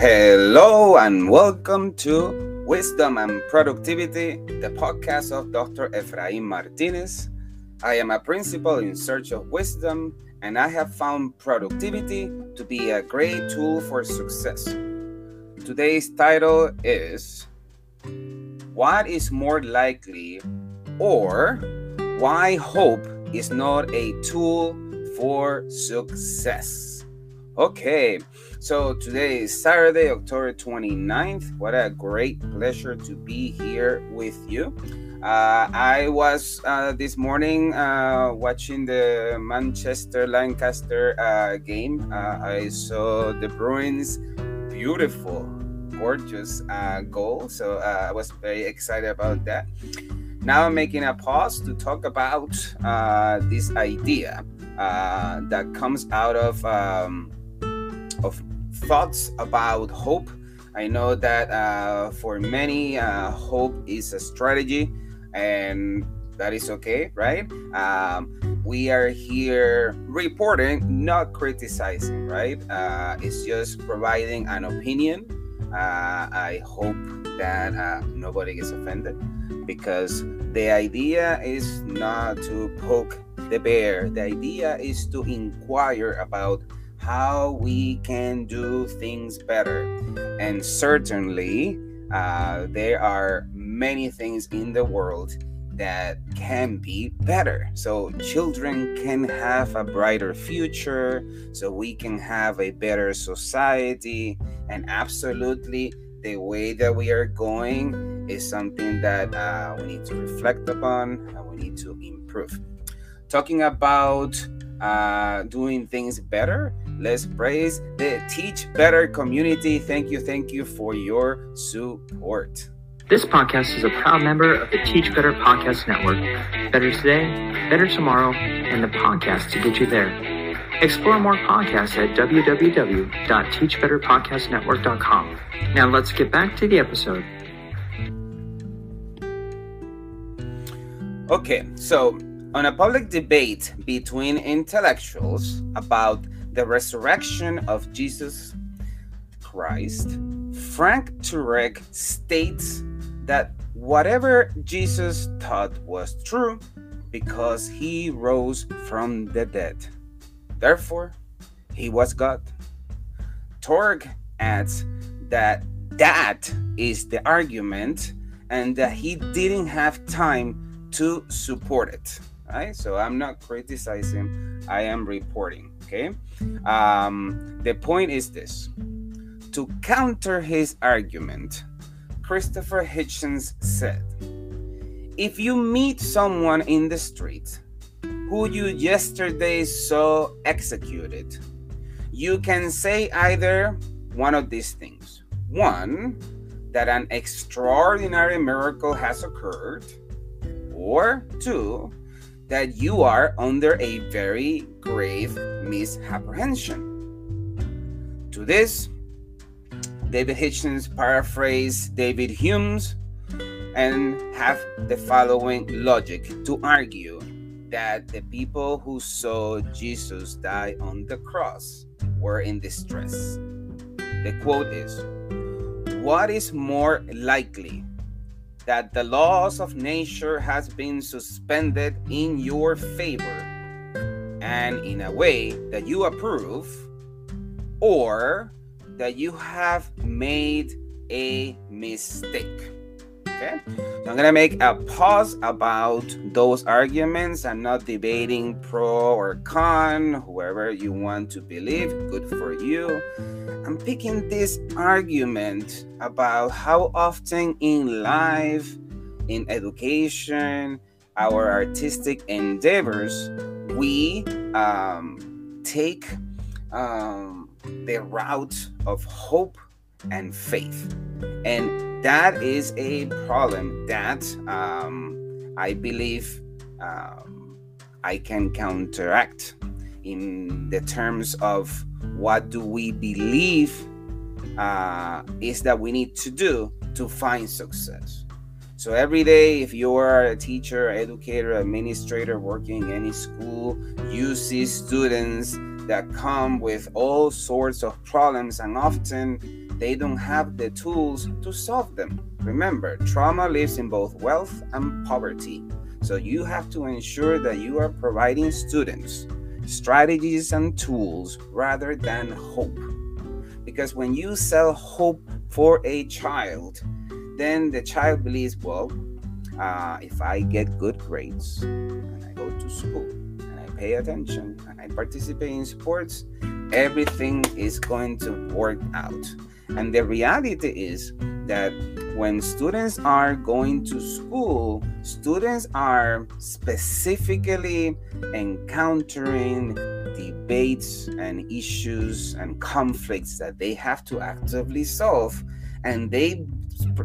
Hello and welcome to Wisdom and Productivity, the podcast of Dr. Efraim Martinez. I am a principal in search of wisdom, and I have found productivity to be a great tool for success. Today's title is What is more likely, or Why Hope is Not a Tool for Success? Okay, so today is Saturday, October 29th. What a great pleasure to be here with you. Uh, I was uh, this morning uh, watching the Manchester Leicester uh, game. Uh, I saw De Bruyne's beautiful, gorgeous uh, goal. So I was very excited about that. Now I'm making a pause to talk about this idea that comes out of. Um, of thoughts about hope. I know that uh, for many, uh, hope is a strategy, and that is okay, right? Um, we are here reporting, not criticizing, right? Uh, it's just providing an opinion. Uh, I hope that uh, nobody gets offended because the idea is not to poke the bear, the idea is to inquire about how we can do things better. And certainly, uh, there are many things in the world that can be better. So, children can have a brighter future, so we can have a better society. And absolutely, the way that we are going is something that uh, we need to reflect upon and we need to improve. Talking about uh, doing things better, Let's praise the Teach Better community. Thank you, thank you for your support. This podcast is a proud member of the Teach Better Podcast Network. Better today, better tomorrow, and the podcast to get you there. Explore more podcasts at www.teachbetterpodcastnetwork.com. Now let's get back to the episode. Okay, so on a public debate between intellectuals about the resurrection of Jesus Christ, Frank Turek states that whatever Jesus taught was true because he rose from the dead. Therefore, he was God. Turek adds that that is the argument and that he didn't have time to support it. Right? So I'm not criticizing, I am reporting. Okay. Um, the point is this to counter his argument, Christopher Hitchens said, If you meet someone in the street who you yesterday saw executed, you can say either one of these things. One, that an extraordinary miracle has occurred, or two, that you are under a very grave misapprehension. To this, David Hitchens paraphrased David Hume's and have the following logic to argue that the people who saw Jesus die on the cross were in distress. The quote is What is more likely that the laws of nature has been suspended in your favor and in a way that you approve or that you have made a mistake. Okay? So i'm gonna make a pause about those arguments. I'm not debating pro or con. Whoever you want to believe good for you I'm picking this argument about how often in life, in education, our artistic endeavors, we um, take um, the route of hope and faith. And that is a problem that um, I believe um, I can counteract in the terms of what do we believe uh, is that we need to do to find success. So every day, if you are a teacher, educator, administrator working in any school, you see students that come with all sorts of problems, and often they don't have the tools to solve them. Remember, trauma lives in both wealth and poverty. So you have to ensure that you are providing students strategies and tools rather than hope. Because when you sell hope for a child, then the child believes, well, uh, if I get good grades and I go to school and I pay attention and I participate in sports, everything is going to work out. And the reality is that when students are going to school, students are specifically encountering debates and issues and conflicts that they have to actively solve and they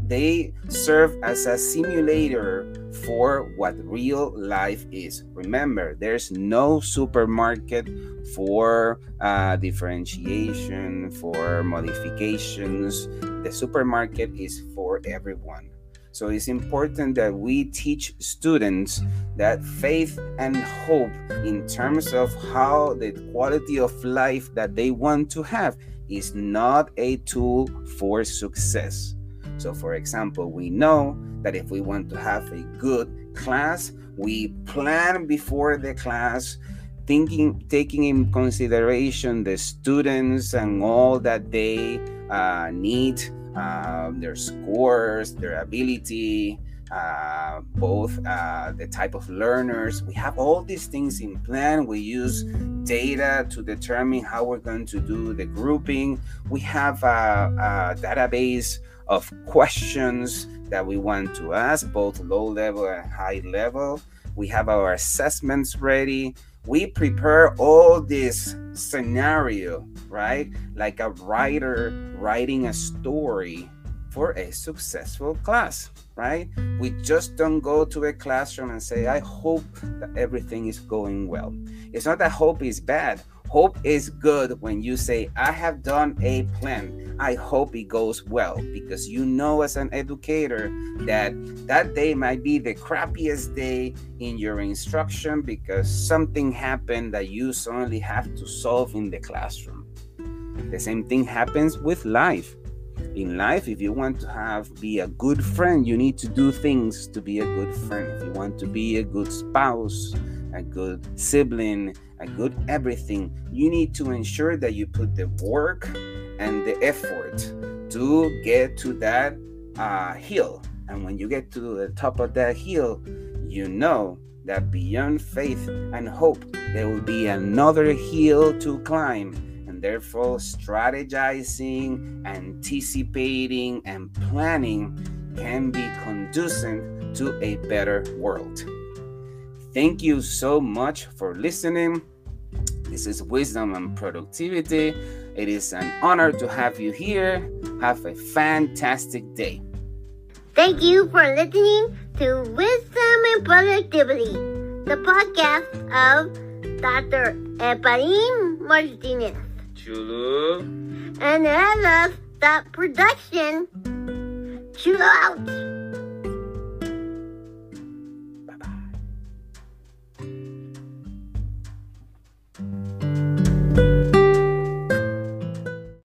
they serve as a simulator for what real life is. Remember, there's no supermarket for uh, differentiation, for modifications. The supermarket is for everyone. So it's important that we teach students that faith and hope in terms of how the quality of life that they want to have is not a tool for success. So, for example, we know that if we want to have a good class, we plan before the class, thinking, taking in consideration the students and all that they uh, need, uh, their scores, their ability, uh, both uh, the type of learners. We have all these things in plan. We use data to determine how we're going to do the grouping. We have a, a database of questions that we want to ask, both low level and high level. We have our assessments ready. We prepare all this scenario, right? Like a writer writing a story for a successful class, right? We just don't go to a classroom and say, I hope that everything is going well. It's not that hope is bad. Hope is good when you say, I have done a plan. I hope it goes well because you know, as an educator, that that day might be the crappiest day in your instruction because something happened that you suddenly have to solve in the classroom. The same thing happens with life. In life, if you want to have be a good friend, you need to do things to be a good friend. If you want to be a good spouse, a good sibling, a good everything, you need to ensure that you put the work and the effort to get to that uh, hill. And when you get to the top of that hill, you know that beyond faith and hope, there will be another hill to climb. And therefore, strategizing, anticipating, and planning can be conducive to a better world. Thank you so much for listening. This is Wisdom and Productivity. It is an honor to have you here. Have a fantastic day. Thank you for listening to Wisdom and Productivity, the podcast of Dr. Efraim Martinez. Chulu. And I love that production. Chill out.